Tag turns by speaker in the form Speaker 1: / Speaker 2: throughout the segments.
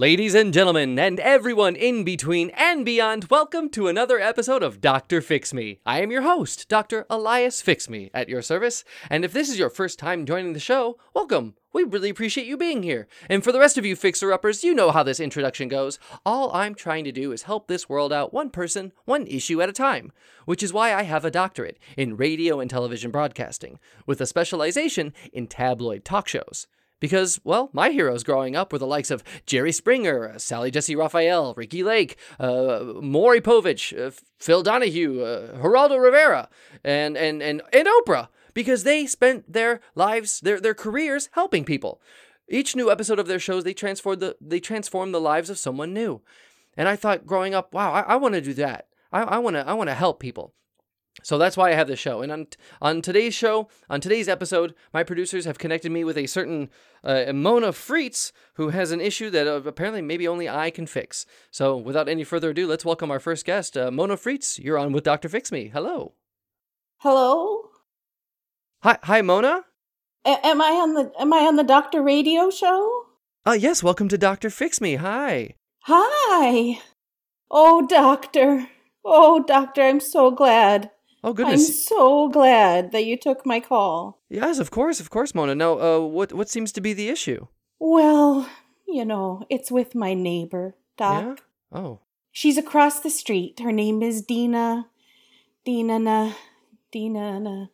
Speaker 1: Ladies and gentlemen, and everyone in between and beyond, welcome to another episode of Dr. Fix Me. I am your host, Dr. Elias Fix Me, at your service. And if this is your first time joining the show, welcome. We really appreciate you being here. And for the rest of you fixer uppers, you know how this introduction goes. All I'm trying to do is help this world out one person, one issue at a time, which is why I have a doctorate in radio and television broadcasting, with a specialization in tabloid talk shows. Because, well, my heroes growing up were the likes of Jerry Springer, uh, Sally Jessy Raphael, Ricki Lake, uh, Maury Povich, uh, Phil Donahue, uh, Geraldo Rivera, and, and, and, and Oprah, because they spent their lives, their, their careers helping people. Each new episode of their shows, they transformed the, they transformed the lives of someone new. And I thought growing up, wow, I, I want to do that. I, I want to I want to help people. So that's why I have this show. And on, on today's show, on today's episode, my producers have connected me with a certain uh, Mona Freitz who has an issue that uh, apparently maybe only I can fix. So without any further ado, let's welcome our first guest, uh, Mona Freitz. You're on with Dr. Fix Me. Hello.
Speaker 2: Hello.
Speaker 1: Hi, hi, Mona.
Speaker 2: A- am I on the Am I on the Doctor Radio show?
Speaker 1: Uh, yes, welcome to Dr. Fix Me. Hi.
Speaker 2: Hi. Oh, Doctor. Oh, Doctor, I'm so glad.
Speaker 1: Oh goodness!
Speaker 2: I'm so glad that you took my call.
Speaker 1: Yes, of course, of course, Mona. Now, uh, what what seems to be the issue?
Speaker 2: Well, you know, it's with my neighbor, Doc.
Speaker 1: Yeah. Oh.
Speaker 2: She's across the street. Her name is Dina. Dina na, Dina na,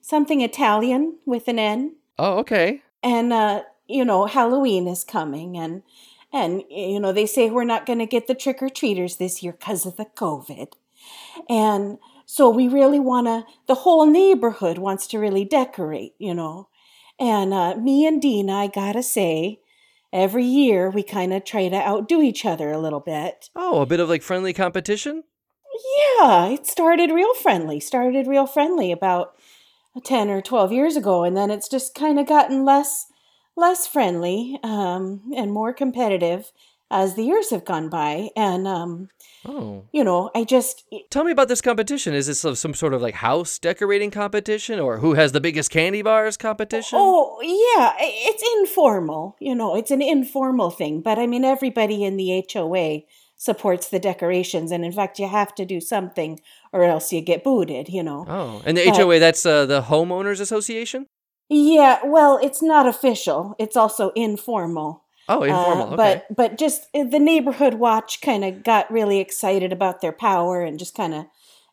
Speaker 2: something Italian with an N.
Speaker 1: Oh, okay.
Speaker 2: And uh, you know, Halloween is coming, and and you know they say we're not going to get the trick or treaters this year because of the COVID, and so we really want to, the whole neighborhood wants to really decorate, you know. And uh, me and Dina, I gotta say, every year we kind of try to outdo each other a little bit.
Speaker 1: Oh, a bit of like friendly competition?
Speaker 2: Yeah, it started real friendly, started real friendly about 10 or 12 years ago. And then it's just kind of gotten less, less friendly um, and more competitive as the years have gone by. And, um,
Speaker 1: oh,
Speaker 2: you know, I just
Speaker 1: tell me about this competition. Is this some sort of like house decorating competition, or who has the biggest candy bars competition?
Speaker 2: Oh, yeah, it's informal. You know, it's an informal thing. But I mean, everybody in the HOA supports the decorations, and in fact, you have to do something, or else you get booted. You know.
Speaker 1: Oh, and the but, HOA that's uh, the homeowners association.
Speaker 2: Yeah, well, it's not official. It's also informal.
Speaker 1: Oh, informal.
Speaker 2: Uh, but okay. but just uh, the neighborhood watch kind of got really excited about their power and just kind of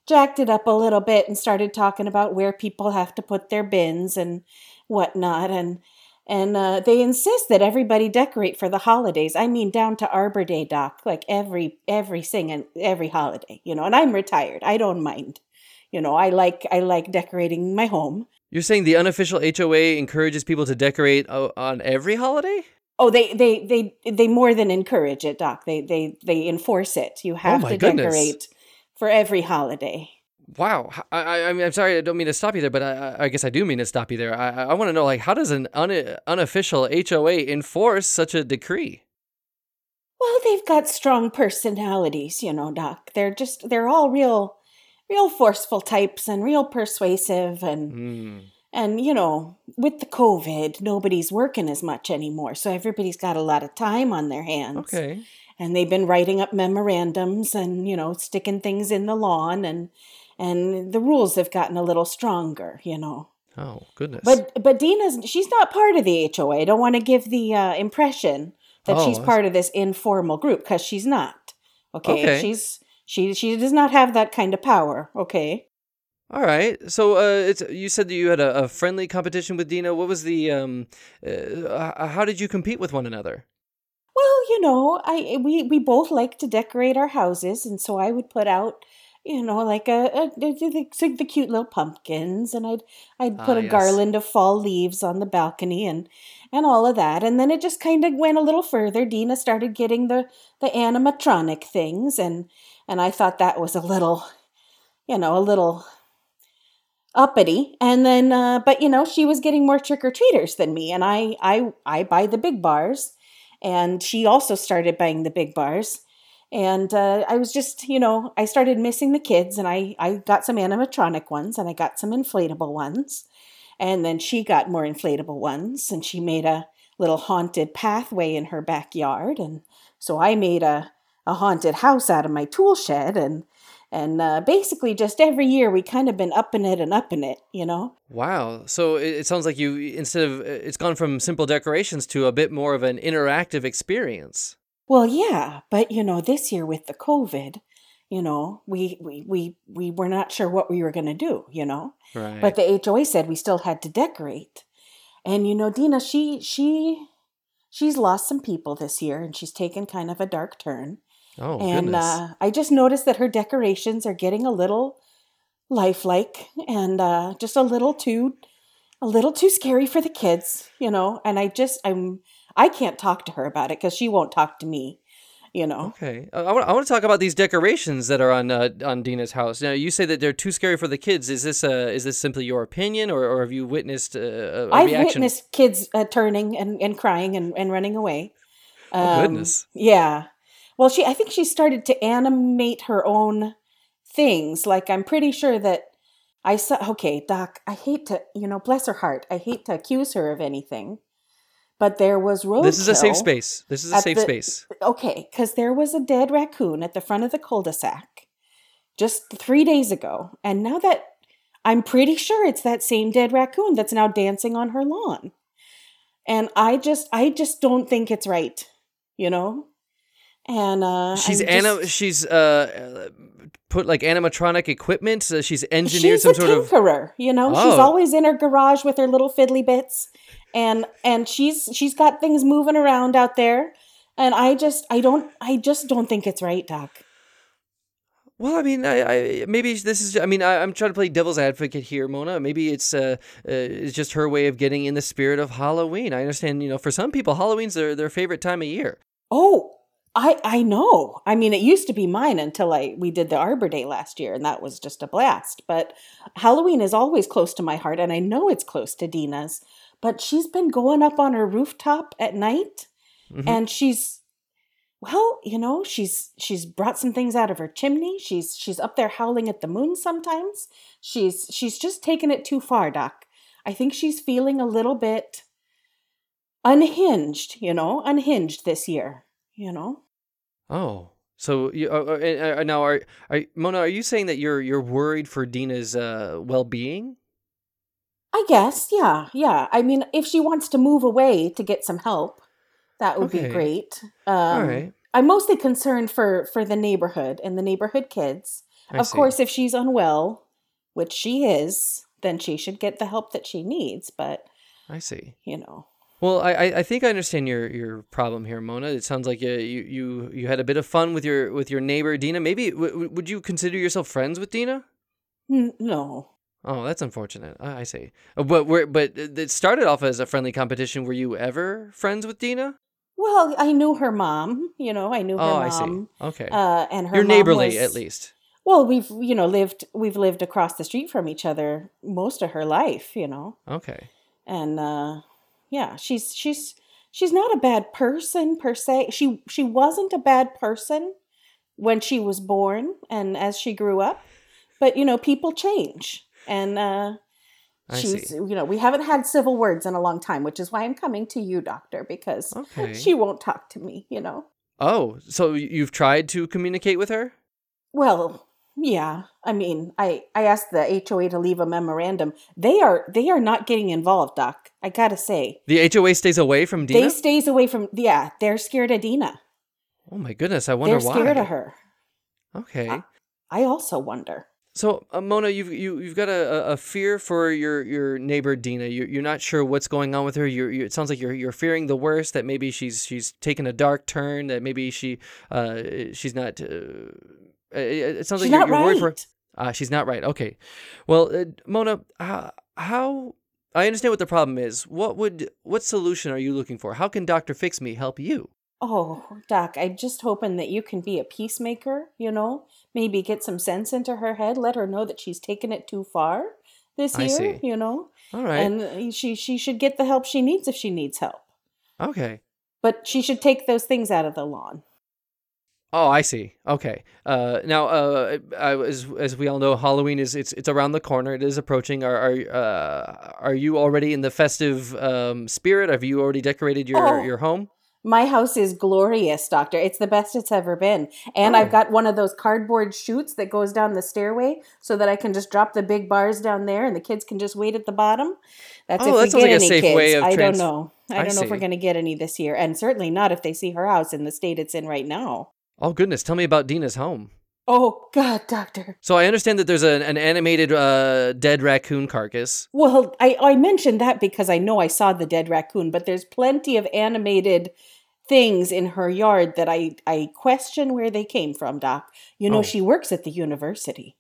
Speaker 2: jacked it up a little bit and started talking about where people have to put their bins and whatnot and and uh, they insist that everybody decorate for the holidays. I mean, down to Arbor Day, Doc. Like every every singing every holiday, you know. And I'm retired. I don't mind. You know, I like I like decorating my home.
Speaker 1: You're saying the unofficial HOA encourages people to decorate uh, on every holiday?
Speaker 2: Oh, they they they they more than encourage it, Doc. They they they enforce it. You have oh to goodness. decorate for every holiday.
Speaker 1: Wow, I, I mean, I'm sorry, I don't mean to stop you there, but I, I guess I do mean to stop you there. I, I want to know, like, how does an un, unofficial HOA enforce such a decree?
Speaker 2: Well, they've got strong personalities, you know, Doc. They're just, they're all real, real forceful types and real persuasive and. Mm and, you know, with the COVID, nobody's working as much anymore. So everybody's got a lot of time on their hands.
Speaker 1: Okay.
Speaker 2: And they've been writing up memorandums and, you know, sticking things in the lawn and and the rules have gotten a little stronger, you know.
Speaker 1: Oh, goodness.
Speaker 2: But but Dina's she's not part of the HOA. I don't want to give the uh, impression that oh, she's part of this informal group because she's not. Okay? okay? She's she she does not have that kind of power, okay?
Speaker 1: All right. So uh, it's you said that you had a, a, friendly competition with Dina. What was the um? Uh, how did you compete with one another?
Speaker 2: Well, you know, I we we both like to decorate our houses, and so I would put out, you know, like a, a the, the cute little pumpkins, and I'd I'd put ah, a yes. garland of fall leaves on the balcony, and and all of that, and then it just kind of went a little further. Dina started getting the the animatronic things, and and I thought that was a little, you know, a little uppity. And then uh, but you know she was getting more trick-or-treaters than me and I, I i buy the big bars. And she also started buying the big bars. And uh, i was just you know i started missing the kids and i i got some animatronic ones and i got some inflatable ones. And then she got more inflatable ones and she made a little haunted pathway in her backyard. And So I made a, a haunted house out of my tool shed and and uh, basically just every year we kind of been upping it and upping it you know?
Speaker 1: Wow. So it, it, sounds like you instead of it's gone from simple decorations to a bit more of an interactive experience.
Speaker 2: Well yeah but you know this year with the covid you know we we we, we were not sure what we were going to do you know? Right. but the hoa said we still had to decorate. And you know dina she she she's lost some people this year and she's taken kind of a dark turn
Speaker 1: Oh, and uh,
Speaker 2: I just noticed that her decorations are getting a little lifelike and uh, just a little too, a little too scary for the kids, you know. And I just, I'm, I can't talk to her about it because she won't talk to me, you know.
Speaker 1: Okay, uh, I want, I want to talk about these decorations that are on uh, on Dina's house. Now, you say that they're too scary for the kids. Is this uh, is this simply your opinion, or, or have you witnessed uh, a, a
Speaker 2: I've
Speaker 1: reaction?
Speaker 2: witnessed kids uh, turning and, and crying and, and running away.
Speaker 1: Um, oh goodness!
Speaker 2: Yeah, well, she I think she started to animate her own things. Like I'm pretty sure that I saw okay, doc, I hate to, you know, bless her heart. I hate to accuse her of anything. But there was roadkill.
Speaker 1: This is a safe space. This is a safe
Speaker 2: the,
Speaker 1: space.
Speaker 2: Okay, cuz there was a dead raccoon at the front of the cul-de-sac just 3 days ago. And now that I'm pretty sure it's that same dead raccoon that's now dancing on her lawn. And I just I just don't think it's right, you know? And uh,
Speaker 1: she's Anna. She's uh, put like animatronic equipment. Uh, she's engineered she's some sort
Speaker 2: of. You know, oh. she's always in her garage with her little fiddly bits, and and she's she's got things moving around out there. And I just I don't I just don't think it's right, Doc.
Speaker 1: Well, I mean, I, I maybe this is. I mean, I, am trying to play devil's advocate here, Mona. Maybe it's uh, uh, it's just her way of getting in the spirit of Halloween. I understand, you know, for some people, Halloween's their their favorite time of year.
Speaker 2: Oh, I I know. I mean, it used to be mine until I we did the Arbor Day last year, and that was just a blast. But Halloween is always close to my heart, and I know it's close to Dina's. But she's been going up on her rooftop at night, mm-hmm. and she's well, you know, she's she's brought some things out of her chimney. She's she's up there howling at the moon sometimes. She's she's just taken it too far, Doc. I think she's feeling a little bit unhinged, you know, unhinged this year you know.
Speaker 1: Oh, so you uh, uh, uh, now are, are Mona? Are you saying that you're you're worried for Dina's uh, well being?
Speaker 2: I guess, yeah, yeah. I mean, if she wants to move away to get some help, that would okay. be great. Um, All right. I'm mostly concerned for for the neighborhood and the neighborhood kids. I of see. course, if she's unwell, which she is, then she should get the help that she needs. But
Speaker 1: I see.
Speaker 2: You know.
Speaker 1: Well, I, I think I understand your, your problem here, Mona. It sounds like you, you you had a bit of fun with your with your neighbor Dina. Maybe w- would you consider yourself friends with Dina?
Speaker 2: No.
Speaker 1: Oh, that's unfortunate. I see. Uh, but we but it started off as a friendly competition. Were you ever friends with Dina?
Speaker 2: Well, I knew her mom. You know, I knew her
Speaker 1: oh,
Speaker 2: mom.
Speaker 1: I see. Okay.
Speaker 2: Uh, and her
Speaker 1: you're neighborly
Speaker 2: was,
Speaker 1: at least.
Speaker 2: Well, we've you know lived we've lived across the street from each other most of her life. You know.
Speaker 1: Okay.
Speaker 2: And uh, yeah, she's she's she's not a bad person per se. She she wasn't a bad person when she was born and as she grew up. But you know, people change. And uh she's you know, we haven't had civil words in a long time, which is why I'm coming to you, doctor, because okay. she won't talk to me, you know.
Speaker 1: Oh, so you've tried to communicate with her?
Speaker 2: Well, yeah, I mean, I I asked the HOA to leave a memorandum. They are they are not getting involved, Doc. I gotta say,
Speaker 1: the HOA stays away from Dina.
Speaker 2: They stays away from. Yeah, they're scared of Dina.
Speaker 1: Oh my goodness, I wonder
Speaker 2: they're
Speaker 1: why.
Speaker 2: They're scared of her.
Speaker 1: Okay.
Speaker 2: I, I also wonder.
Speaker 1: So, uh, Mona, you've you, you've got a, a fear for your, your neighbor Dina. You're, you're not sure what's going on with her. You're, you're, it sounds like you're you're fearing the worst. That maybe she's she's taken a dark turn. That maybe she uh she's not. Uh, it sounds
Speaker 2: she's
Speaker 1: like you're,
Speaker 2: you're
Speaker 1: right.
Speaker 2: worried
Speaker 1: for. Uh, she's not right. Okay. Well, uh, Mona, how, how I understand what the problem is. What would what solution are you looking for? How can Doctor Fix Me help you?
Speaker 2: Oh, Doc, I'm just hoping that you can be a peacemaker. You know, maybe get some sense into her head. Let her know that she's taken it too far this year. I see. You know,
Speaker 1: all right,
Speaker 2: and she she should get the help she needs if she needs help.
Speaker 1: Okay,
Speaker 2: but she should take those things out of the lawn.
Speaker 1: Oh, I see. Okay. Uh, now, uh, as as we all know, Halloween is it's it's around the corner. It is approaching. Are are uh, are you already in the festive um, spirit? Have you already decorated your
Speaker 2: oh,
Speaker 1: your home?
Speaker 2: My house is glorious, doctor. It's the best it's ever been. And oh. I've got one of those cardboard chutes that goes down the stairway so that I can just drop the big bars down there and the kids can just wait at the bottom. That's oh, if we get like any kids. I don't know. I don't I know if we're going to get any this year. And certainly not if they see her house in the state it's in right now.
Speaker 1: Oh, goodness. Tell me about Dina's home.
Speaker 2: Oh God, doctor.
Speaker 1: So I understand that there's an, an animated uh, dead raccoon carcass.
Speaker 2: Well, I, I mentioned that because I know I saw the dead raccoon, but there's plenty of animated things in her yard that I, I question where they came from, Doc. You know, oh. she works at the university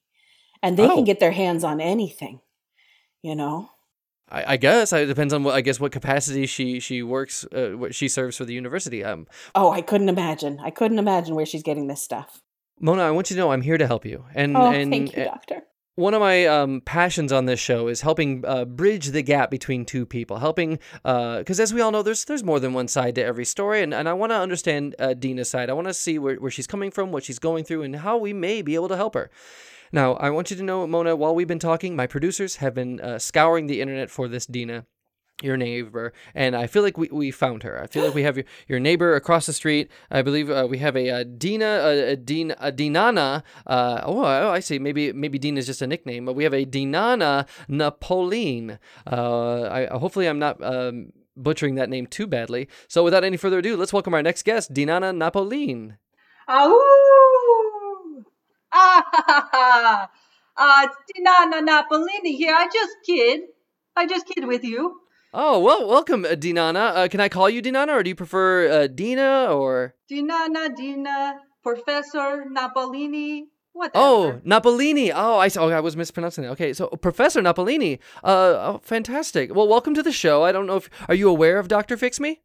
Speaker 2: and they oh. can get their hands on anything, you know?
Speaker 1: I, I guess it depends on what I guess what capacity she she works uh, what she serves for the university. Um.
Speaker 2: Oh, I couldn't imagine. I couldn't imagine where she's getting this stuff.
Speaker 1: Mona, I want you to know I'm here to help you. And
Speaker 2: oh,
Speaker 1: and
Speaker 2: thank you, doctor.
Speaker 1: One of my um, passions on this show is helping uh, bridge the gap between two people, helping because uh, as we all know, there's there's more than one side to every story, and, and I want to understand uh, Dina's side. I want to see where, where she's coming from, what she's going through, and how we may be able to help her. Now, I want you to know, Mona, while we've been talking, my producers have been uh, scouring the internet for this Dina your neighbor and i feel like we, we found her. I feel like we have your, your neighbor across the street. I believe uh, we have a, a dina a, a, Dina, a dinana uh, oh, oh i see. Maybe maybe dina is just a nickname but we have a dinana napoleon uh, I, hopefully i'm not um, butchering that name too badly. So without any further ado let's welcome our next guest dinana napoleon
Speaker 3: Ow! Ah ha ha uh, dinana napolini here i just kid i just kid with you
Speaker 1: Oh, well, welcome, uh, Dinana. Uh, can I call you Dinana, or do you prefer uh, Dina, or?
Speaker 3: Dinana, Dina, Professor Napolini, whatever.
Speaker 1: Oh, Napolini. Oh, I, oh, I was mispronouncing it. Okay, so Professor Napolini. Uh, oh, fantastic. Well, welcome to the show. I don't know if, are you aware of Dr. Fix Me?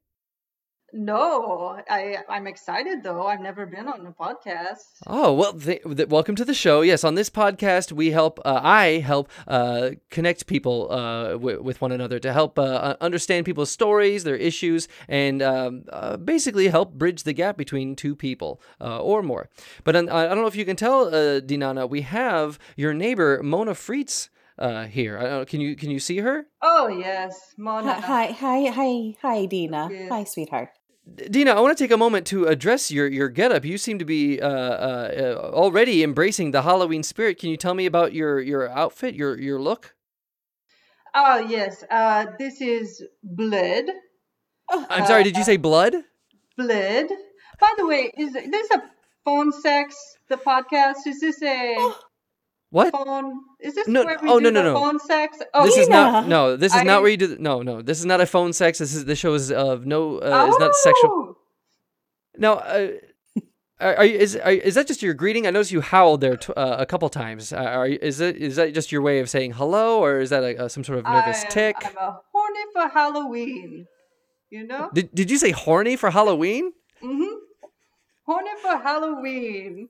Speaker 3: No, I I'm excited though. I've never been on a podcast.
Speaker 1: Oh well, th- th- welcome to the show. Yes, on this podcast we help. Uh, I help uh, connect people uh, w- with one another to help uh, understand people's stories, their issues, and um, uh, basically help bridge the gap between two people uh, or more. But I don't know if you can tell, Dinana, we have your neighbor Mona Frietz uh, here. I can you can you see her?
Speaker 3: Oh yes, Mona.
Speaker 2: Hi, hi, hi, hi, Dina. Yes. Hi, sweetheart.
Speaker 1: Dina, I want to take a moment to address your your getup. You seem to be uh, uh, already embracing the Halloween spirit. Can you tell me about your your outfit, your your look?
Speaker 3: Oh yes, uh, this is blood.
Speaker 1: I'm sorry. Did you say blood?
Speaker 3: Blood. By the way, is this a phone sex? The podcast is this a? Oh.
Speaker 1: What?
Speaker 3: Phone? Is this no, where we oh, do no, no, no. phone sex?
Speaker 1: Oh, this is not. No, this is I, not where you do. No, no, this is not a phone sex. This is this show is of no. Uh, oh. Is not sexual. Now, uh, are, are you, is are, is that just your greeting? I noticed you howled there t- uh, a couple times. Uh, are you, is it is that just your way of saying hello, or is that a, some sort of nervous
Speaker 3: I'm,
Speaker 1: tick?
Speaker 3: I'm a horny for Halloween. You know.
Speaker 1: Did Did you say horny for Halloween?
Speaker 3: Mm-hmm. Horny for Halloween.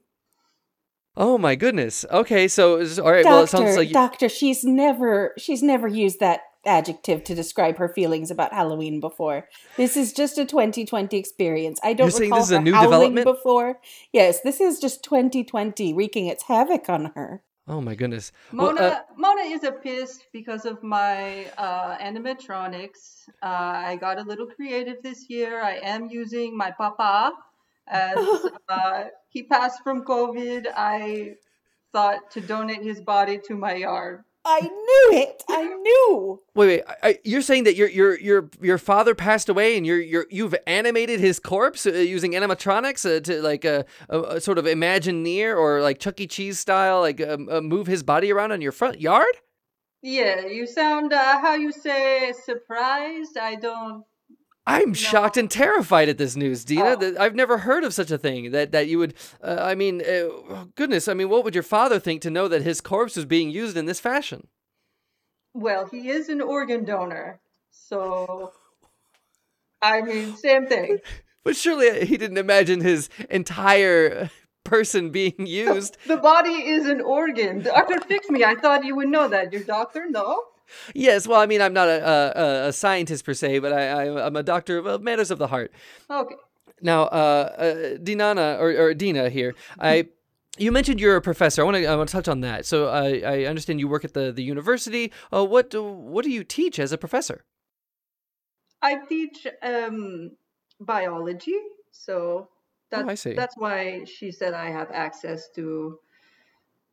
Speaker 1: Oh my goodness. Okay, so all right.
Speaker 2: Doctor,
Speaker 1: well, it sounds like
Speaker 2: doctor. She's never she's never used that adjective to describe her feelings about Halloween before. This is just a 2020 experience. I don't
Speaker 1: You're
Speaker 2: recall
Speaker 1: this is a new
Speaker 2: howling
Speaker 1: development?
Speaker 2: before. Yes, this is just 2020 wreaking its havoc on her.
Speaker 1: Oh my goodness.
Speaker 3: Mona well, uh, Mona is a pissed because of my uh, animatronics. Uh, I got a little creative this year. I am using my papa as uh, he passed from COVID, I thought to donate his body to my yard.
Speaker 2: I knew it. I knew.
Speaker 1: Wait, wait. I, you're saying that your your your your father passed away, and you're you're you've animated his corpse uh, using animatronics uh, to like a, a, a, sort of Imagineer or like Chuck E. Cheese style, like um, uh, move his body around on your front yard.
Speaker 3: Yeah, you sound uh, how you say surprised. I don't
Speaker 1: I'm no. shocked and terrified at this news, Dina. Oh. I've never heard of such a thing. That that you would, uh, I mean, uh, goodness, I mean, what would your father think to know that his corpse was being used in this fashion?
Speaker 3: Well, he is an organ donor, so I mean, same thing.
Speaker 1: But surely he didn't imagine his entire person being used.
Speaker 3: The, the body is an organ. Doctor, fix me. I thought you would know that. Your doctor, no
Speaker 1: yes, well, I mean, I'm not a, a, a scientist per se, but I, I, am a doctor of matters of the heart.
Speaker 3: Okay.
Speaker 1: Now, uh, uh, Dinana or, or Dina here, I. You mentioned you're a professor. I want to I want to touch on that. So I, I understand you work at the, the university. Uh, what what do you teach as a professor?
Speaker 3: I teach um, biology. So that,
Speaker 1: oh, I see.
Speaker 3: that's why she said I have access to.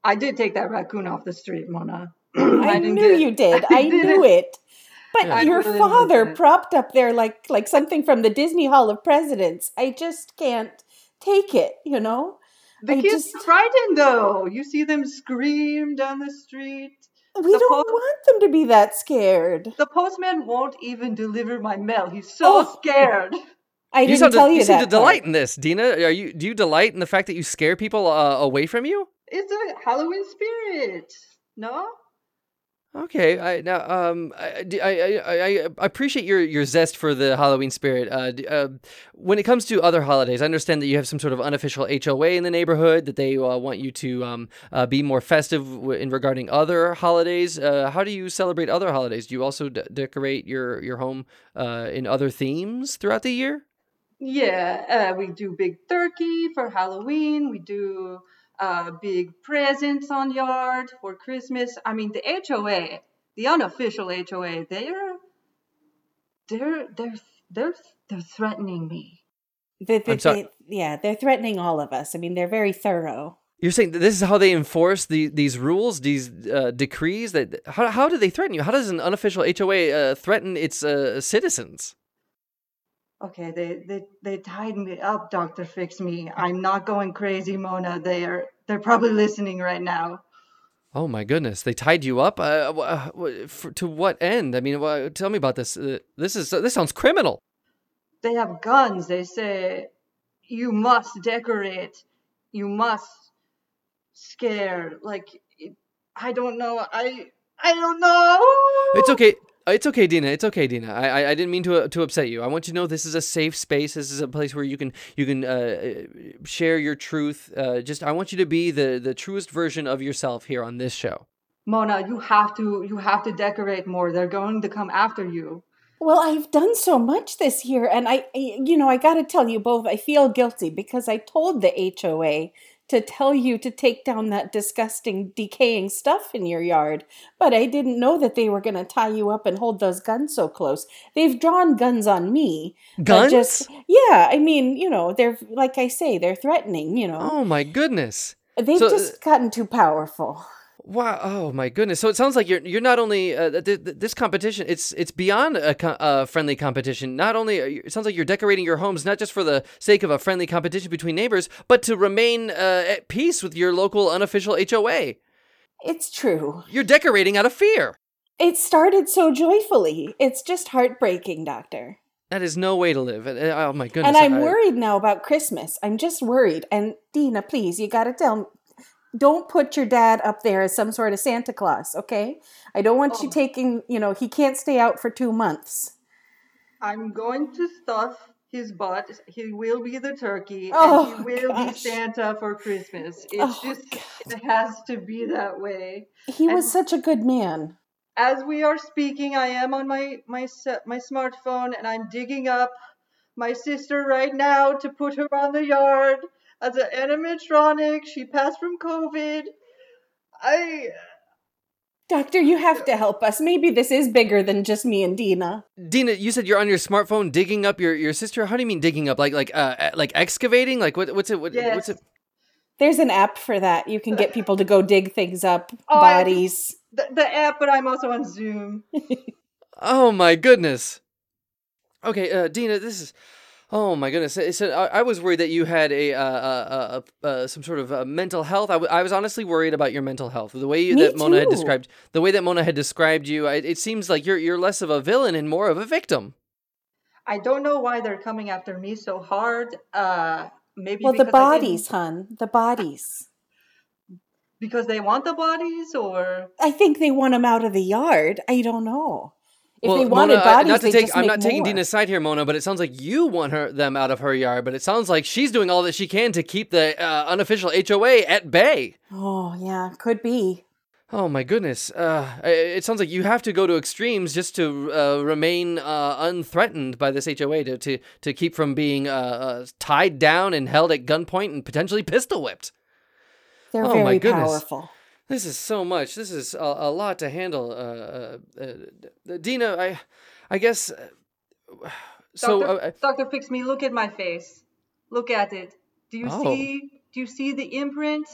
Speaker 3: I did take that raccoon off the street, Mona.
Speaker 2: I, knew you did. I, I knew it. But yeah. your father propped up there like like something from the Disney Hall of Presidents. I just can't take it, you know?
Speaker 3: The I kids just... are frightened though. You see them scream down the street.
Speaker 2: We the don't post- want them to be that scared.
Speaker 3: The postman won't even deliver my mail. He's so oh. scared.
Speaker 2: I didn't tell
Speaker 1: to,
Speaker 2: you,
Speaker 1: you
Speaker 2: seem
Speaker 1: to delight in this, Dina. Are you? Do you delight in the fact that you scare people uh, away from you?
Speaker 3: It's a Halloween spirit. No.
Speaker 1: Okay, I now um I, I, I, I appreciate your, your zest for the Halloween spirit. Uh, uh, when it comes to other holidays, I understand that you have some sort of unofficial HOA in the neighborhood that they uh, want you to um uh, be more festive in regarding other holidays. Uh, how do you celebrate other holidays? Do you also decorate your your home uh, in other themes throughout the year?
Speaker 3: Yeah, uh, we do big turkey for Halloween. We do uh, big presents on yard for Christmas. I mean, the HOA, the unofficial HOA, they're they're they're they're they're threatening me.
Speaker 2: They, they, they, yeah, they're threatening all of us. I mean, they're very thorough.
Speaker 1: You're saying this is how they enforce the, these rules, these uh, decrees. That how, how do they threaten you? How does an unofficial HOA uh, threaten its uh, citizens?
Speaker 3: Okay, they, they they tied me up, Doctor Fix Me. I'm not going crazy, Mona. They are they're probably listening right now.
Speaker 1: Oh my goodness, they tied you up. Uh, uh, for, to what end? I mean, tell me about this. Uh, this is this sounds criminal.
Speaker 3: They have guns. They say you must decorate. You must scare. Like I don't know. I I don't know.
Speaker 1: It's okay. It's okay, Dina. It's okay, Dina. I, I, I didn't mean to uh, to upset you. I want you to know this is a safe space. This is a place where you can you can uh, uh, share your truth. Uh, just I want you to be the the truest version of yourself here on this show.
Speaker 3: Mona, you have to you have to decorate more. They're going to come after you.
Speaker 2: Well, I've done so much this year, and I, you know, I got to tell you both, I feel guilty because I told the HOA to tell you to take down that disgusting, decaying stuff in your yard. But I didn't know that they were going to tie you up and hold those guns so close. They've drawn guns on me.
Speaker 1: Guns?
Speaker 2: Just, yeah, I mean, you know, they're, like I say, they're threatening, you know.
Speaker 1: Oh, my goodness.
Speaker 2: They've so, uh, just gotten too powerful.
Speaker 1: Wow! Oh my goodness! So it sounds like you're you're not only uh, th- th- this competition. It's it's beyond a co- uh, friendly competition. Not only you, it sounds like you're decorating your homes not just for the sake of a friendly competition between neighbors, but to remain uh, at peace with your local unofficial HOA.
Speaker 2: It's true.
Speaker 1: You're decorating out of fear.
Speaker 2: It started so joyfully. It's just heartbreaking, Doctor.
Speaker 1: That is no way to live. Oh my goodness!
Speaker 2: And I'm I, worried now about Christmas. I'm just worried. And Dina, please, you got to tell don't put your dad up there as some sort of Santa Claus, okay? I don't want oh. you taking, you know, he can't stay out for two months.
Speaker 3: I'm going to stuff his butt. He will be the turkey, oh, and he will gosh. be Santa for Christmas. It oh, just, God. it has to be that way.
Speaker 2: He and was such a good man.
Speaker 3: As we are speaking, I am on my my my smartphone, and I'm digging up my sister right now to put her on the yard as an animatronic. She passed from COVID. I.
Speaker 2: Doctor, you have to help us. Maybe this is bigger than just me and Dina.
Speaker 1: Dina, you said you're on your smartphone digging up your, your sister. How do you mean digging up? Like like uh like excavating? Like what what's it? What,
Speaker 3: yes.
Speaker 1: What's it?
Speaker 2: There's an app for that. You can get people to go dig things up, oh, bodies.
Speaker 3: The, the app, but I'm also on Zoom.
Speaker 1: oh my goodness. Okay, uh, Dina, this is Oh my goodness! So I, I was worried that you had a, uh, uh, uh, uh some sort of uh, mental health. I, w- I was honestly worried about your mental health. The way you, that Mona had described, the way that Mona had described you, I, it seems like you're you're less of a villain and more of a victim.
Speaker 3: I don't know why they're coming after me so hard. Uh, maybe
Speaker 2: well, the bodies, hun, the bodies.
Speaker 3: Because they want the bodies, or
Speaker 2: I think they want them out of the yard. I don't know. If well, they wanted Mona, bodies, not to take,
Speaker 1: I'm not
Speaker 2: more.
Speaker 1: taking Dina's side here, Mona, but it sounds like you want her them out of her yard. But it sounds like she's doing all that she can to keep the uh, unofficial HOA at bay.
Speaker 2: Oh yeah, could be.
Speaker 1: Oh my goodness! Uh, it sounds like you have to go to extremes just to uh, remain uh, unthreatened by this HOA to to, to keep from being uh, uh, tied down and held at gunpoint and potentially pistol whipped.
Speaker 2: They're oh, very powerful.
Speaker 1: This is so much. This is a, a lot to handle. Uh, uh, uh Dina, I, I guess. Uh, so
Speaker 3: Doctor,
Speaker 1: uh,
Speaker 3: Doctor Fix Me, look at my face. Look at it. Do you
Speaker 1: Oh.
Speaker 3: see? Do you see the imprint?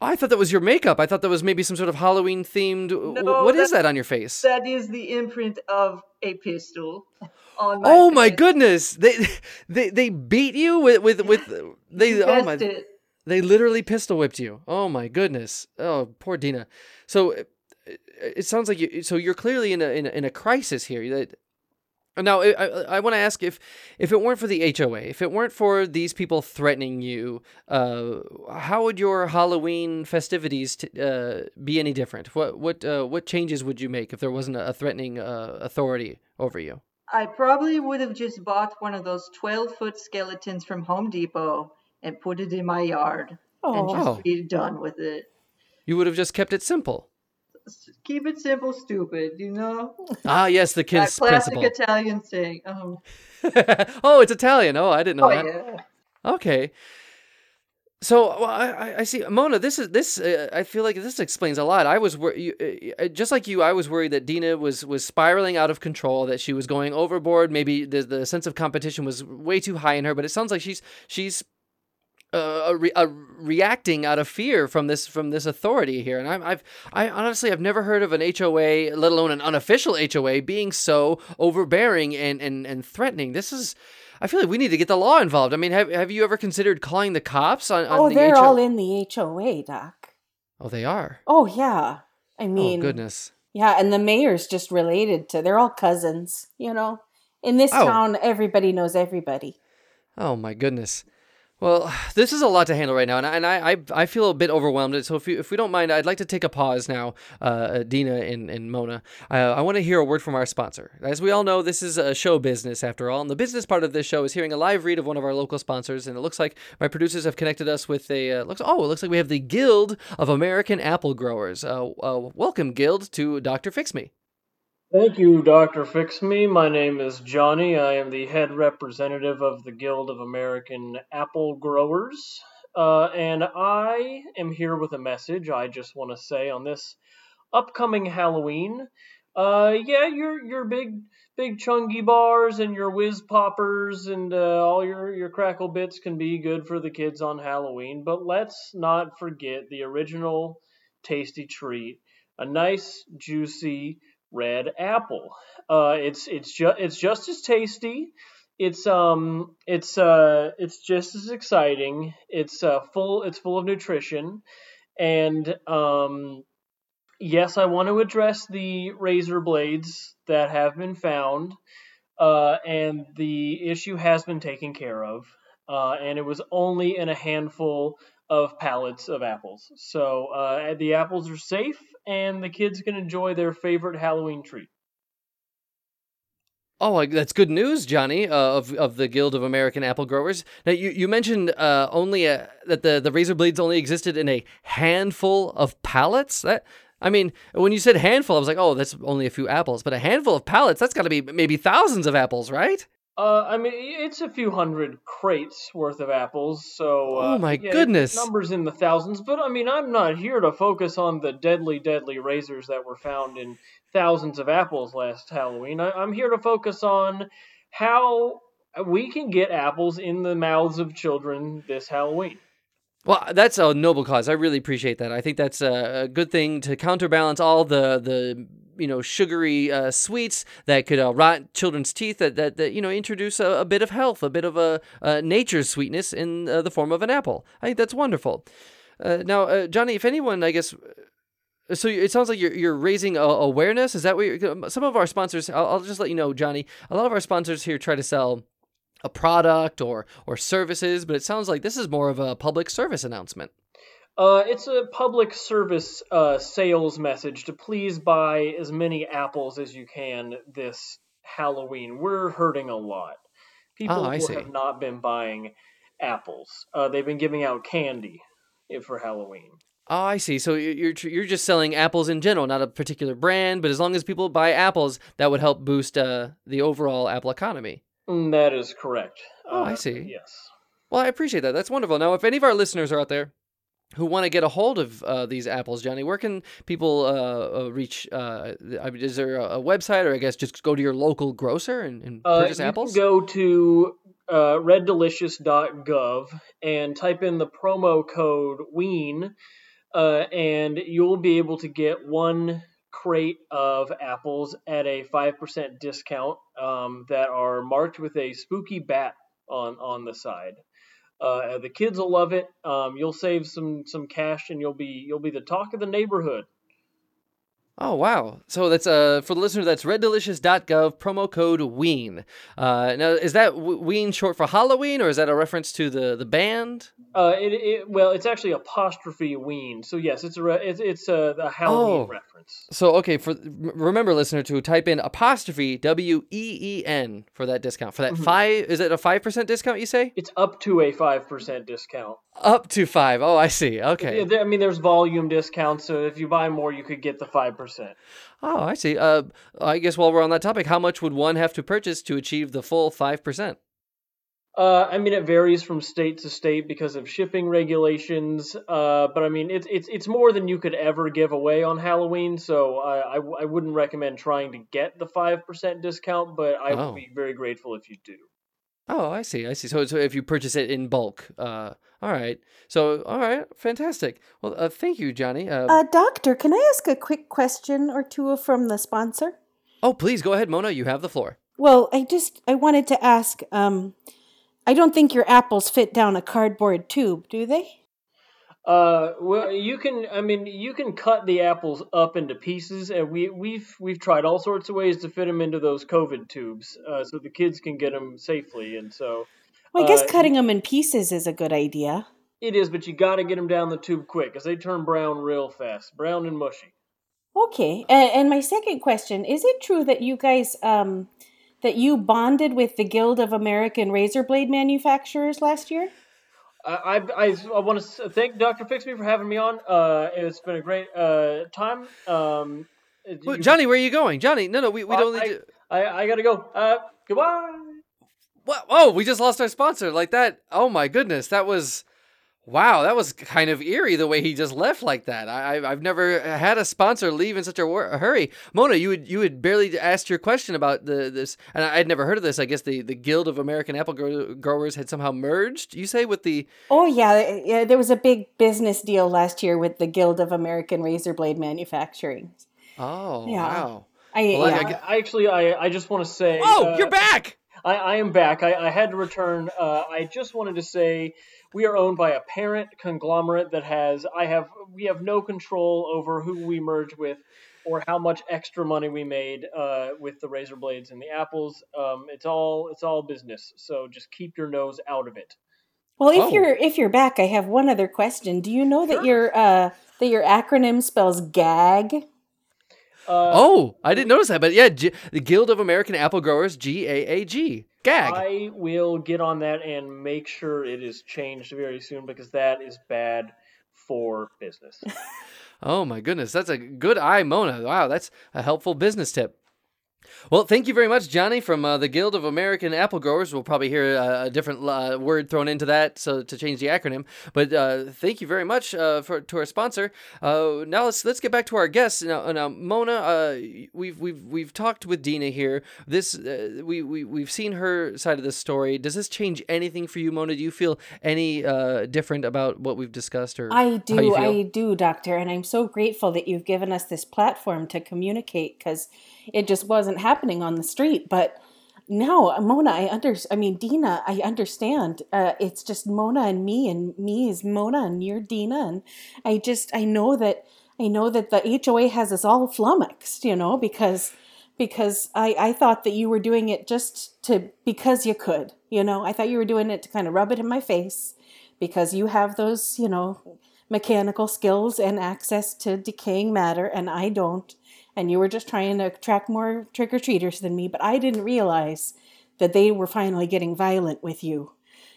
Speaker 1: I thought that was your makeup. I thought that was maybe some sort of Halloween themed.
Speaker 3: No,
Speaker 1: what is
Speaker 3: that-
Speaker 1: on your face?
Speaker 3: That is the imprint of a pistol. On my
Speaker 1: oh my goodness! They they they beat you with with with they oh my
Speaker 3: it.
Speaker 1: They literally pistol whipped you. Oh my goodness! Oh poor Dina. So it, it sounds like you. So you're clearly in a in a, in a crisis here. Now I I, want to ask if if it weren't for the HOA, if it weren't for these people threatening you, uh, how would your Halloween festivities t- uh, be any different? What what uh, what changes would you make if there wasn't a, a threatening uh, authority over you?
Speaker 3: I probably would have just bought one of those 12 foot skeletons from Home Depot and put it in my yard and
Speaker 2: Oh,
Speaker 3: just
Speaker 1: Oh.
Speaker 3: be done with it.
Speaker 1: You would have just kept it simple.
Speaker 3: Keep it simple, stupid, you know?
Speaker 1: Ah, yes, the
Speaker 3: That
Speaker 1: kids
Speaker 3: classic
Speaker 1: principle.
Speaker 3: Italian saying. Um,
Speaker 1: oh, it's Italian. Oh, I didn't know
Speaker 3: oh,
Speaker 1: that.
Speaker 3: yeah.
Speaker 1: Okay. So well, I, I- I see, Mona. This is this. Uh, I feel like this explains a lot. I was wor- you, uh, uh, just like you. I was worried that Dina was was spiraling out of control. That she was going overboard. Maybe the the sense of competition was way too high in her. But it sounds like she's she's uh, re- reacting out of fear from this from this authority here. And I'm, I've I honestly I've never heard of an HOA, let alone an unofficial HOA, being so overbearing and and and threatening. This is. I feel like we need to get the law involved. I mean, have have you ever considered calling the cops on, on
Speaker 2: oh,
Speaker 1: the
Speaker 2: they're all in the HOA, Doc.
Speaker 1: Oh, they are.
Speaker 2: Oh yeah. I mean,
Speaker 1: oh goodness.
Speaker 2: yeah, and the mayor's just related to. They're all cousins, you know. In this
Speaker 1: Oh.
Speaker 2: town, everybody knows everybody.
Speaker 1: Oh my goodness. Well, this is a lot to handle right now, and I, and I, I, feel a bit overwhelmed. So if you, if we don't mind, I'd like to take a pause now, uh, Dina and, and Mona. Uh, I want to hear a word from our sponsor. As we all know, this is a show business after all, and the business part of this show is hearing a live read of one of our local sponsors. And it looks like my producers have connected us with a uh, looks. Oh, it looks like we have the Guild of American Apple Growers. Uh, uh, welcome, Guild, to Doctor Fix Me.
Speaker 4: Thank you, Dr. Fix Me. My name is Johnny. I am the head representative of the Guild of American Apple Growers. Uh, and I am here with a message I just want to say on this upcoming Halloween. Uh, yeah, your your big big chungy bars and your whiz poppers and uh, all your your crackle bits can be good for the kids on Halloween, but let's not forget the original tasty treat, a nice juicy red apple. Uh, it's it's just it's just as tasty. It's um it's uh it's just as exciting. It's uh full it's full of nutrition, and um yes, I want to address the razor blades that have been found, uh, and the issue has been taken care of. Uh, and it was only in a handful of pallets of apples. So uh, the apples are safe, and the kids can enjoy their favorite Halloween treat.
Speaker 1: Oh, that's good news, Johnny, uh, of of the Guild of American Apple Growers. Now, you, you mentioned uh, only a, that the, the razor blades only existed in a handful of pallets. That I mean, when you said handful, I was like, oh, that's only a few apples. But a handful of pallets, that's got to be maybe thousands of apples, right?
Speaker 4: Uh, I mean, it's a few hundred crates worth of apples, so. Uh,
Speaker 1: Oh my
Speaker 4: yeah,
Speaker 1: goodness.
Speaker 4: Numbers in the thousands, but I mean, I'm not here to focus on the deadly, deadly razors that were found in thousands of apples last Halloween. I, I'm here to focus on how we can get apples in the mouths of children this Halloween.
Speaker 1: Well, that's a noble cause. I really appreciate that. I think that's a, a good thing to counterbalance all the the you know sugary uh, sweets that could uh, rot children's teeth. That, that that you know introduce a, a bit of health, a bit of a, uh nature's sweetness in uh, the form of an apple. I think that's wonderful. Uh, now, uh, Johnny, if anyone, I guess. uh, So it sounds like you're you're raising awareness. Is that what you're, some of our sponsors? I'll, I'll just let you know, Johnny. A lot of our sponsors here try to sell a product or or services, but it sounds like this is more of a public service announcement.
Speaker 4: Uh, it's a public service uh, sales message to please buy as many apples as you can this Halloween. We're hurting a lot. People
Speaker 1: Oh, I
Speaker 4: have not been buying apples. Uh, they've been giving out candy for Halloween.
Speaker 1: Oh, I see. So you- you're you're just selling apples in general, not a particular brand, but as long as people buy apples, that would help boost uh, the overall apple economy.
Speaker 4: Mm, That is correct.
Speaker 1: Oh, I
Speaker 4: Uh,
Speaker 1: see.
Speaker 4: Yes.
Speaker 1: Well, I appreciate that. That's wonderful. Now, if any of our listeners are out there who want to get a hold of uh, these apples, Johnny, where can people uh, uh reach? Uh, is there a, website, or I guess just go to your local grocer and, and uh, purchase apples?
Speaker 4: go to uh, reddelicious.gov and type in the promo code WEEN, and you'll be able to get one crate of apples at a 5% discount um, that are marked with a spooky bat on, on the side. Uh, the kids will love it. Um, you'll save some some cash, and you'll be you'll be the talk of the neighborhood.
Speaker 1: Oh wow! So that's uh for the listener that's reddelicious.gov promo code Ween. Uh, now is that Ween short for Halloween or is that a reference to the the band?
Speaker 4: Uh, it, it well, it's actually apostrophe Ween. So yes, it's a re- it's it's a, a Halloween oh. reference.
Speaker 1: So okay, for remember listener to type in apostrophe W E E N for that discount for that mm-hmm. five. Is it a five percent discount? You say
Speaker 4: it's up to a five percent discount.
Speaker 1: Up to five. Oh, I see. Okay.
Speaker 4: I mean, there's volume discounts, so if you buy more, you could get the five percent.
Speaker 1: Oh, I see. Uh, I guess while we're on that topic, how much would one have to purchase to achieve the full five percent?
Speaker 4: Uh, I mean, it varies from state to state because of shipping regulations. Uh, but I mean, it's it's it's more than you could ever give away on Halloween. So I I, I wouldn't recommend trying to get the five percent discount, but I oh. would be very grateful if you do.
Speaker 1: Oh, I see. I see. So, so if you purchase it in bulk, uh, all right. So, all right, fantastic. Well, uh, thank you, Johnny.
Speaker 2: Uh, uh, doctor, can I ask a quick question or two from the sponsor?
Speaker 1: Oh, please go ahead, Mona. You have the floor.
Speaker 2: Well, I just I wanted to ask. Um, I don't think your apples fit down a cardboard tube, do they?
Speaker 4: Uh, well, you can. I mean, you can cut the apples up into pieces, and we we've we've tried all sorts of ways to fit them into those COVID tubes, uh, so the kids can get them safely. And so,
Speaker 2: well, I guess uh, cutting them in pieces is a good idea.
Speaker 4: It is, but you got to get them down the tube quick, because they turn brown real fast, brown and mushy.
Speaker 2: Okay, and, and my second question: Is it true that you guys um that you bonded with the Guild of American Razor Blade Manufacturers last year?
Speaker 4: I, I, I want to thank Dr. Fixme for having me on. Uh, it's been a great uh, time. Um,
Speaker 1: well, Johnny, where are you going? Johnny, no, no, we, we uh, don't need
Speaker 4: I,
Speaker 1: to.
Speaker 4: I, I got to go. Uh, goodbye.
Speaker 1: What? Oh, we just lost our sponsor like that. Oh my goodness, that was Wow, that was kind of eerie the way he just left like that. I, I've never had a sponsor leave in such a, wor- a hurry. Mona, you had you had barely asked your question about the this, and I, would never heard of this. I guess the, the Guild of American Apple Growers had somehow merged. You say with the
Speaker 2: oh yeah, yeah, there was a big business deal last year with the Guild of American Razor Blade Manufacturing.
Speaker 1: Oh yeah. wow!
Speaker 2: I, well,
Speaker 4: yeah. I, I, actually I I just want to say
Speaker 1: oh uh, you're back.
Speaker 4: I, I am back. I, I had to return. Uh, I just wanted to say we are owned by a parent conglomerate that has I have we have no control over who we merge with or how much extra money we made uh, with the razor blades and the apples. Um, it's all it's all business. So just keep your nose out of it.
Speaker 2: Well, if oh. you're if you're back, I have one other question. Do you know sure. that your uh, that your acronym spells GAG?
Speaker 1: Uh, oh, I didn't notice that, but yeah, G- the Guild of American Apple Growers, G A A G. Gag.
Speaker 4: I will get on that and make sure it is changed very soon because that is bad for business.
Speaker 1: oh my goodness, that's a good eye, Mona. Wow, that's a helpful business tip. Well, thank you very much, Johnny, from uh, the Guild of American Apple Growers. We'll probably hear a, a different uh, word thrown into that, so to change the acronym. But uh, thank you very much uh, for to our sponsor. Uh, now let's let's get back to our guests. Now, now Mona, uh, we've we've we've talked with Dina here. This we we we've seen her side of the story. Does this change anything for you, Mona? Do you feel any different about what we've discussed, or
Speaker 2: I do, I do, Doctor, and I'm so grateful that you've given us this platform to communicate because it just wasn't happening on the street. But now, Mona, I under, I mean, Dina, I understand. Uh, it's just Mona and me, and me is Mona, and you're Dina, and I just, I know that, I know that the HOA has us all flummoxed, you know, because, because I, I thought that you were doing it just to, because you could, you know, I thought you were doing it to kind of rub it in my face, because you have those, you know, mechanical skills and access to decaying matter, and I don't and you were just trying to attract more trick or treaters than me, but I didn't realize that they were finally getting violent with you.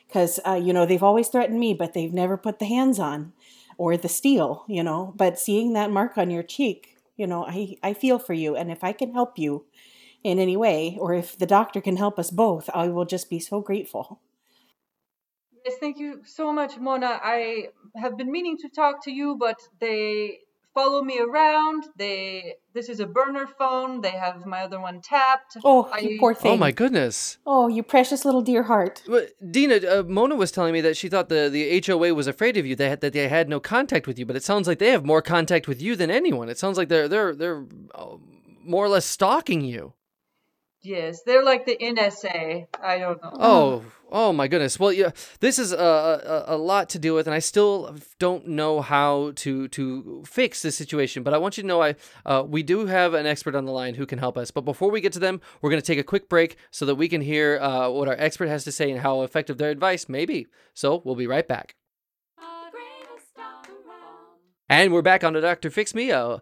Speaker 2: Because, uh, you know, they've always threatened me, but they've never put the hands on or the steel, you know. But seeing that mark on your cheek, you know, I, I feel for you. And if I can help you in any way, or if the doctor can help us both, I will just be so grateful.
Speaker 3: Yes, thank you so much, Mona. I have been meaning to talk to you, but they follow me around. They this is a burner phone. They have my other one tapped.
Speaker 2: Oh, I, you poor thing.
Speaker 1: Oh my goodness.
Speaker 2: Oh, you precious little dear heart.
Speaker 1: Dina, uh, Mona was telling me that she thought the, the HOA was afraid of you. They had, that they had no contact with you, but it sounds like they have more contact with you than anyone. It sounds like they're they're they're uh, more or less stalking you.
Speaker 3: Yes, they're like the NSA. I don't know.
Speaker 1: Oh, oh my goodness. Well, yeah, this is a, a, a lot to deal with, and I still don't know how to to fix this situation. But I want you to know, I uh, we do have an expert on the line who can help us. But before we get to them, we're going to take a quick break so that we can hear uh, what our expert has to say and how effective their advice may be. So we'll be right back. And we're back on the Dr. Fix Me. Uh,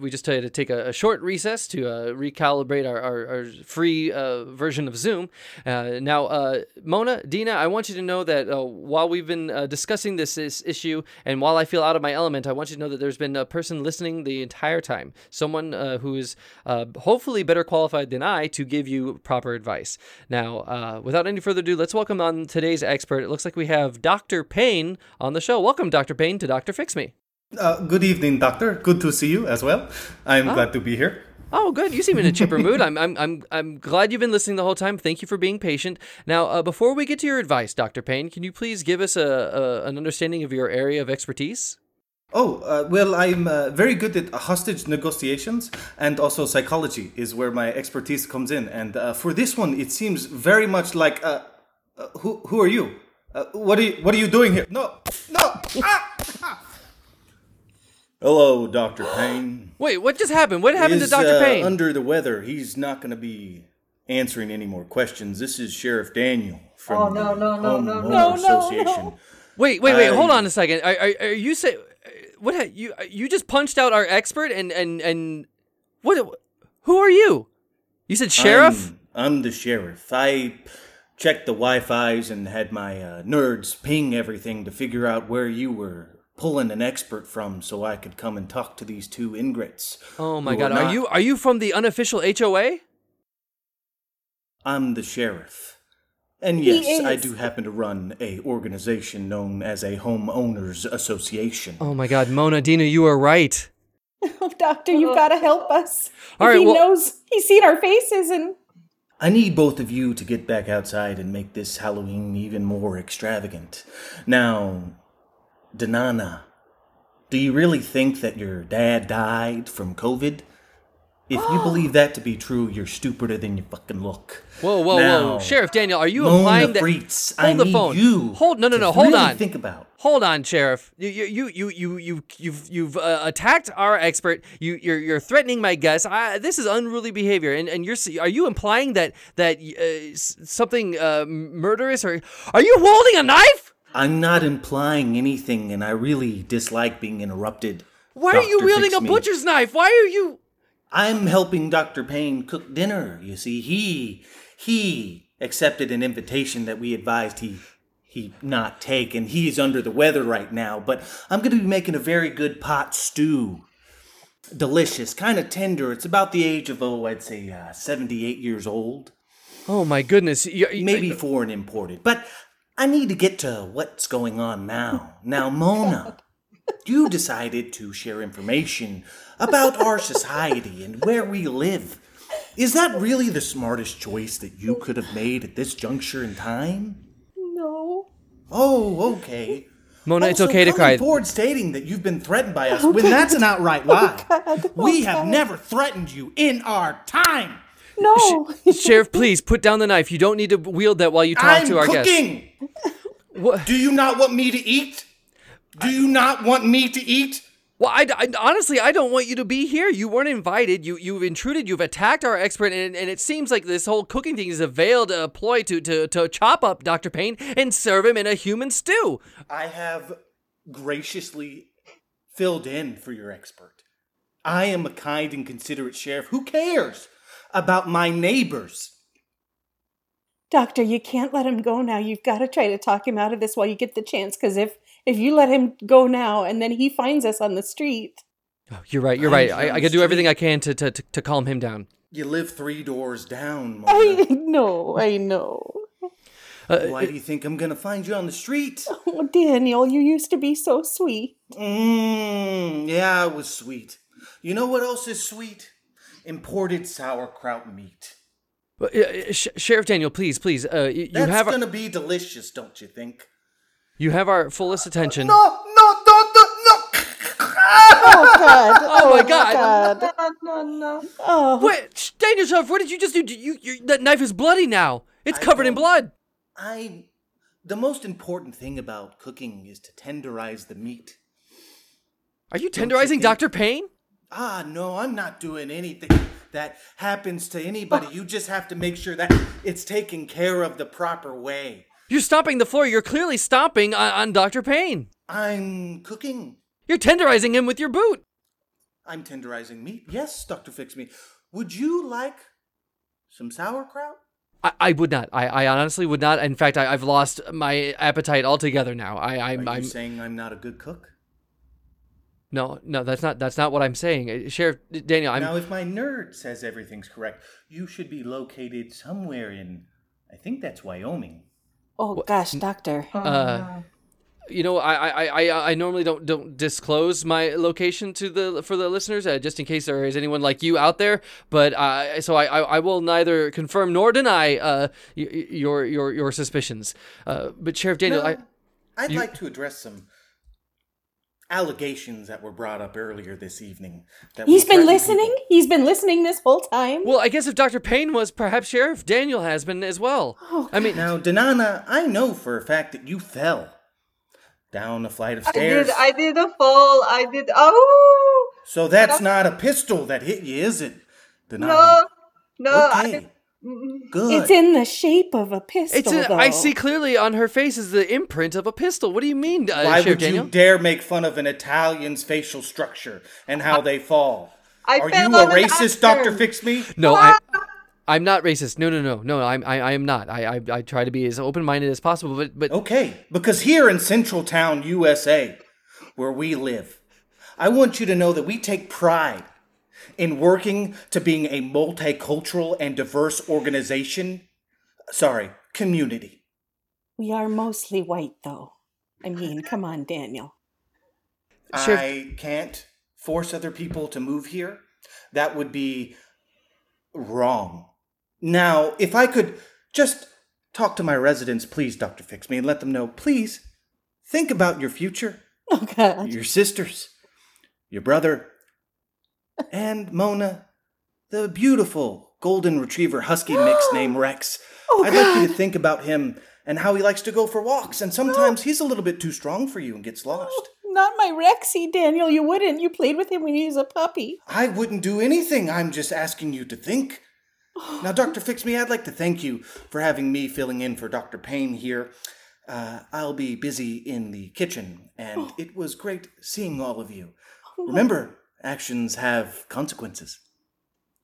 Speaker 1: we just tell you to take a, a short recess to uh, recalibrate our, our, our free uh, version of Zoom. Uh, now, uh, Mona, Dina, I want you to know that while we've been discussing this, this, issue and while I feel out of my element, I want you to know that there's been a person listening the entire time. Someone who is hopefully better qualified than I to give you proper advice. Now, without any further ado, let's welcome on today's expert. It looks like we have Dr. Payne on the show. Welcome, Dr. Payne, to Dr. Fix Me.
Speaker 5: Uh, good evening, Doctor. Good to see you as well. I'm oh. glad to be here.
Speaker 1: Oh, good. You seem in a chipper mood. I'm, I'm, I'm, I'm glad you've been listening the whole time. Thank you for being patient. Now, uh, before we get to your advice, Dr. Payne, can you please give us a, a an understanding of your area of expertise?
Speaker 5: Oh, uh, well, I'm uh, very good at hostage negotiations and also psychology is where my expertise comes in. And uh, for this one, it seems very much like, uh, uh, who, who are you? what are you, what are you doing here? No, no, ah, ah. Hello, Dr. Payne.
Speaker 1: Wait, what just happened? What happened is, to Dr. Uh, Payne?
Speaker 5: under the weather. He's not going to be answering any more questions. This is Sheriff Daniel from
Speaker 3: oh, no, no, no,
Speaker 5: Home
Speaker 3: no,
Speaker 5: no, Association. No, no.
Speaker 1: Wait, wait, wait. I, hold on a second. Are, are, are you say what? You you just punched out our expert and and and what? Who are you? You said sheriff.
Speaker 5: I'm, I'm the sheriff. I checked the Wi-Fi's and had my uh, nerds ping everything to figure out where you were pulling an expert from so I could come and talk to these two ingrates.
Speaker 1: Oh my god, are, are you are you from the unofficial HOA?
Speaker 5: I'm the sheriff. And yes, I do happen to run a organization known as a homeowners association.
Speaker 1: Oh my god, Mona Dina, you are right.
Speaker 2: Oh, doctor, you've got to help us. All right, he well, knows he's seen our faces and
Speaker 5: I need both of you to get back outside and make this Halloween even more extravagant. Now, Danana, do you really think that your dad died from COVID? If you believe that to be true, you're stupider than you fucking look.
Speaker 1: Whoa, whoa, now, whoa, Sheriff Daniel, are you implying that?
Speaker 5: Hold I the phone. You
Speaker 1: hold no, no, no. Hold
Speaker 5: really
Speaker 1: on.
Speaker 5: Think about.
Speaker 1: Hold on, Sheriff. You, you, you, you, you, you've, you've uh, attacked our expert. You, you're, you're threatening my guests. I, this is unruly behavior, and, and you're, are you implying that that uh, something uh, murderous, or are you holding a knife?
Speaker 5: I'm not implying anything, and I really dislike being interrupted.
Speaker 1: Why Dr. are you wielding a butcher's knife? Why are you?
Speaker 5: I'm helping Dr. Payne cook dinner. You see, he he accepted an invitation that we advised he he not take, and he's under the weather right now. But I'm going to be making a very good pot stew. Delicious, kind of tender. It's about the age of oh, I'd say uh, 78 years old.
Speaker 1: Oh my goodness! You,
Speaker 5: Maybe foreign imported, but I need to get to what's going on now. Now, Mona, you decided to share information about our society and where we live. Is that really the smartest choice that you could have made at this juncture in time?
Speaker 2: No.
Speaker 5: Oh, okay.
Speaker 1: Mona,
Speaker 5: also,
Speaker 1: it's okay to cry.
Speaker 5: forward stating that you've been threatened by us when that's an outright lie. Oh, we have never threatened you in our time.
Speaker 2: No.
Speaker 1: Sh- Sheriff, please put down the knife. You don't need to wield that while you talk
Speaker 5: I'm
Speaker 1: to our
Speaker 5: cooking.
Speaker 1: guests. What?
Speaker 5: Do you not want me to eat? Do you not want me to eat?
Speaker 1: Well, I, I, honestly, I don't want you to be here. You weren't invited. You you've intruded. You've attacked our expert, and, and it seems like this whole cooking thing is a veiled uh, ploy to, to to chop up Doctor Payne and serve him in a human stew.
Speaker 5: I have graciously filled in for your expert. I am a kind and considerate sheriff. Who cares? About my neighbors.
Speaker 2: Doctor, you can't let him go now. You've got to try to talk him out of this while you get the chance. Because if if you let him go now and then he finds us on the street,
Speaker 1: oh, you're right. You're right. I, I can do everything I can to, to to calm him down.
Speaker 5: You live three doors down.
Speaker 2: Mona. I know. I know.
Speaker 1: Uh,
Speaker 5: Why do you think I'm gonna find you on the street?
Speaker 2: Oh, Daniel, you used to be so sweet.
Speaker 5: Mmm, yeah, it was sweet. You know what else is sweet? Imported sauerkraut meat.
Speaker 1: uh, uh, Sh- Sheriff Daniel, please, please, uh, y- you
Speaker 5: That's
Speaker 1: have
Speaker 5: gonna be delicious, don't you think?
Speaker 1: you have our fullest attention.
Speaker 5: No, no, don't, don't, no!
Speaker 2: Oh God!
Speaker 1: Oh, my God.
Speaker 3: No, no, no.
Speaker 2: Oh,
Speaker 1: Wait, Sh- Daniel, Sheriff, what did you just do? You, you, that knife is bloody now. It's
Speaker 5: I
Speaker 1: covered in blood.
Speaker 5: I. The most important thing about cooking is to tenderize the meat.
Speaker 1: Are you
Speaker 5: you
Speaker 1: tenderizing
Speaker 5: think-
Speaker 1: Dr. Payne?
Speaker 5: Ah, no, I'm not doing anything that happens to anybody. You just have to make sure that it's taken care of the proper way.
Speaker 1: You're stomping the floor. You're clearly stomping on, on Dr. Payne.
Speaker 5: I'm cooking.
Speaker 1: You're tenderizing him with your boot.
Speaker 5: I'm tenderizing meat. Yes, Dr. Fix Me. Would you like some sauerkraut?
Speaker 1: I, I would not. I, I honestly would not. In fact, I, I've lost my appetite altogether now. I, I'm,
Speaker 5: Are you
Speaker 1: I'm
Speaker 5: saying I'm not a good cook?
Speaker 1: No, no. That's not. That's not what I'm saying, Uh, Sheriff Daniel. I'm.
Speaker 5: now, if my nerd says everything's correct, you should be located somewhere in, I think that's Wyoming.
Speaker 2: oh gosh, Doctor.
Speaker 1: Uh, you know, I, I, I, I normally don't don't disclose my location to the for the listeners, uh, just in case there is anyone like you out there. But uh, so I, I, I will neither confirm nor deny uh, y- y- your your your suspicions. Uh, but Sheriff Daniel,
Speaker 5: No,
Speaker 1: I,
Speaker 5: I'd
Speaker 1: you-
Speaker 5: like to address some allegations that were brought up earlier this evening. That
Speaker 2: He's been listening.
Speaker 5: people.
Speaker 2: He's been listening this whole time.
Speaker 1: well, I guess if Doctor Payne was, perhaps Sheriff Daniel has been as well.
Speaker 2: Oh,
Speaker 1: I mean,
Speaker 5: Now, Danana, I know for a fact that you fell down a flight of
Speaker 3: I
Speaker 5: stairs.
Speaker 3: did. I did a fall. I did. Oh
Speaker 5: So that's not a pistol that hit you, is it? Danana?
Speaker 3: no, no. I
Speaker 5: Okay.
Speaker 3: Did,
Speaker 5: Good.
Speaker 2: it's in the shape of a pistol.
Speaker 1: it's a,
Speaker 2: though.
Speaker 1: I see clearly on her face is the imprint of a pistol. What do you mean, uh,
Speaker 5: Why
Speaker 1: Sheriff
Speaker 5: would
Speaker 1: Daniel?
Speaker 5: you dare make fun of an Italian's facial structure and how they fall?
Speaker 3: I
Speaker 5: Are you a racist. Doctor Fix Me?
Speaker 1: No, I, I'm not racist. No, no, no, no. I'm, I, I am not. I, I, I try to be as open-minded as possible. But, but
Speaker 5: Okay, because here in Central Town, USA, where we live, I want you to know that we take pride in working to being a multicultural and diverse organization. Sorry, community.
Speaker 2: We are mostly white, though. I mean, come on, Daniel.
Speaker 1: Sure.
Speaker 5: I can't force other people to move here. That would be wrong. Now, if I could just talk to my residents, please, Dr. Fix Me, and let them know, please, think about your future,
Speaker 2: Oh God.
Speaker 5: your sisters, your brother, and Mona, the beautiful golden retriever husky mix named Rex.
Speaker 2: Oh,
Speaker 5: I'd like you to think about him and how he likes to go for walks, and sometimes he's a little bit too strong for you and gets lost.
Speaker 2: Not my Rexy, Daniel. You wouldn't. You played with him when he was a puppy.
Speaker 5: I wouldn't do anything. I'm just asking you to think. Now, Dr. Fix Me, I'd like to thank you for having me filling in for Dr. Payne here. Uh, I'll be busy in the kitchen, and it was great seeing all of you. Remember, actions have consequences.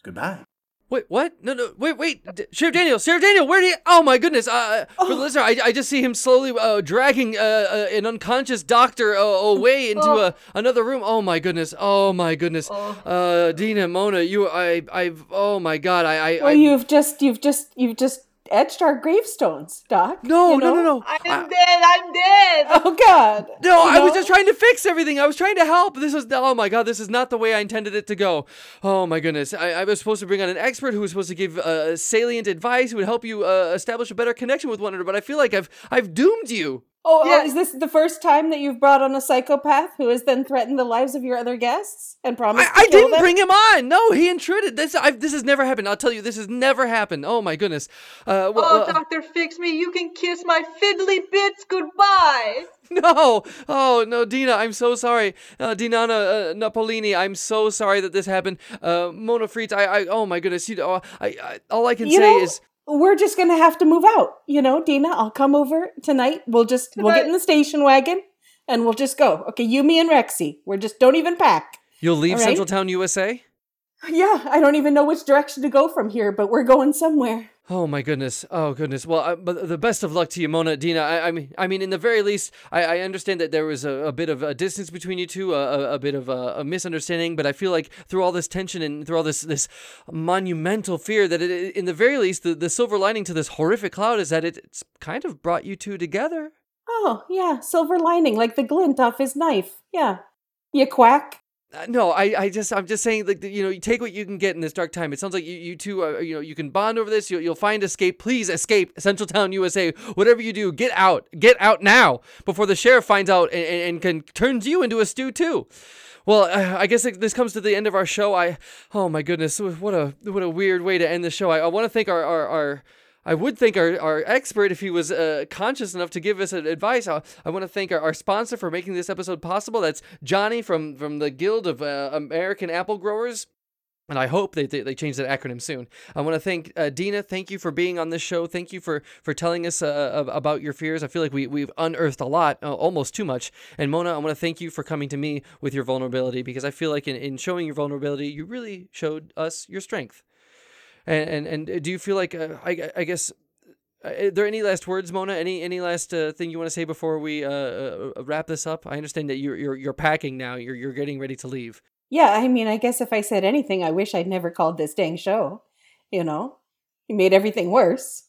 Speaker 5: Goodbye.
Speaker 1: wait, what? No, no, wait, wait. D- Sheriff Daniel, Sheriff Daniel, where do you? Oh my goodness! Uh, for the listener, I, I just see him slowly uh, dragging uh, uh, an unconscious doctor uh, away into uh, another room. Oh my goodness! Oh my goodness! Uh, Dina, Mona, you, I, I've. Oh my God! I, I, I
Speaker 2: you've just, you've just, you've just etched our gravestones, Doc.
Speaker 1: no,
Speaker 2: you
Speaker 1: no, no, no.
Speaker 3: I'm
Speaker 1: I-
Speaker 3: dead. I'm dead.
Speaker 2: Oh God.
Speaker 1: No,
Speaker 2: You
Speaker 1: I was just trying to fix everything. I was trying to help. This was oh my god, this is not the way I intended it to go. Oh my goodness, I, I was supposed to bring on an expert who was supposed to give uh, salient advice, who would help you uh, establish a better connection with one another. But I feel like I've I've doomed you.
Speaker 2: Oh, oh,
Speaker 3: Yeah.
Speaker 2: is this the first time that you've brought on a psychopath who has then threatened the lives of your other guests and
Speaker 1: I,
Speaker 2: promised to
Speaker 1: I
Speaker 2: kill
Speaker 1: didn't
Speaker 2: them?
Speaker 1: bring him on. No, he intruded. This I've, this has never happened. I'll tell you, this has never happened. Oh my goodness. Uh, well,
Speaker 3: Oh,
Speaker 1: well,
Speaker 3: Doctor, fix me. You can kiss my fiddly bits goodbye.
Speaker 1: No! Oh no, Dina, I'm so sorry. Uh, Dinana uh, Napolini, I'm so sorry that this happened. Uh, Mona Fritz, I, I, oh my goodness, you, uh, I, I, all I can
Speaker 2: You
Speaker 1: say
Speaker 2: know,
Speaker 1: is,
Speaker 2: we're just gonna have to move out. You know, Dina, I'll come over tonight. We'll just we'll get in the station wagon and we'll just go. Okay, you, me, and Rexy. We're just don't even pack.
Speaker 1: you'll leave
Speaker 2: all right.
Speaker 1: Central Town, USA.
Speaker 2: Yeah, I don't even know which direction to go from here, but we're going somewhere.
Speaker 1: Oh my goodness! Oh goodness! Well, uh, but the best of luck to you, Mona, Dina. I, I mean, I mean, in the very least, I, I understand that there was a, a, bit of a distance between you two, a, a bit of a, a, misunderstanding. But I feel like through all this tension and through all this this monumental fear, that it, in the very least, the, the silver lining to this horrific cloud is that it, it's kind of brought you two together.
Speaker 2: Oh yeah, silver lining, like the glint off his knife. Yeah, you quack.
Speaker 1: Uh, no, I, I just, I'm just saying, like, you know, you take what you can get in this dark time. It sounds like you, you two, are, you know, you can bond over this. You'll, you'll find escape. Please escape, Central Town, USA. Whatever you do, get out, get out now before the sheriff finds out and, and can turns you into a stew too. Well, uh, I guess this comes to the end of our show. I, oh my goodness, what a what a weird way to end the show. I, I want to thank our, our, our I would thank our, our expert if he was uh, conscious enough to give us advice. I, I want to thank our, our sponsor for making this episode possible. That's Johnny from, from the Guild of uh, American Apple Growers. And I hope they, they, they change that acronym soon. I want to thank uh, Dina. Thank you for being on this show. Thank you for for telling us uh, about your fears. I feel like we, we've unearthed a lot, uh, almost too much. And Mona, I want to thank you for coming to me with your vulnerability because I feel like in, in showing your vulnerability, you really showed us your strength. And and, and do you feel like uh, I I guess uh, are there any last words, Mona? Any any last uh, thing you want to say before we uh, uh, uh, wrap this up? I understand that you're you're you're packing now. You're you're getting ready to leave.
Speaker 2: Yeah, I mean, I guess if I said anything, I wish I'd never called this dang show. You know, you made everything worse.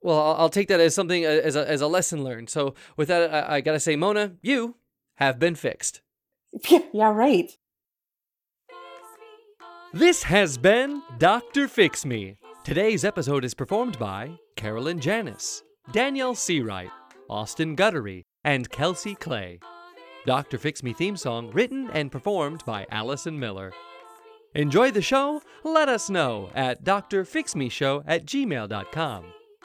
Speaker 1: Well, I'll, I'll take that as something as a as a lesson learned. So with that, I, I gotta say, Mona, you have been fixed.
Speaker 2: yeah, right.
Speaker 1: This has been Dr. Fix Me. Today's episode is performed by Carolyn Janis, Danielle Seawright, Austin Guttery, and Kelsey Clay. Dr. Fix Me theme song written and performed by Allison Miller. Enjoy the show? Let us know at drfixmeshow at gmail.com.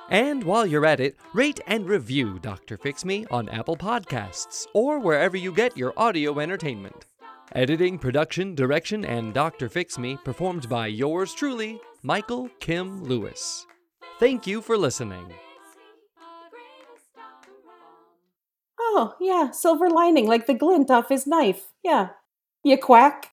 Speaker 1: And while you're at it, rate and review Dr. Fix Me on Apple Podcasts or wherever you get your audio entertainment. Editing, production, direction, and Dr. Fix Me performed by yours truly, Michael Kim Lewis. Thank you for listening.
Speaker 2: Oh, yeah, silver lining like the glint off his knife. Yeah. You quack.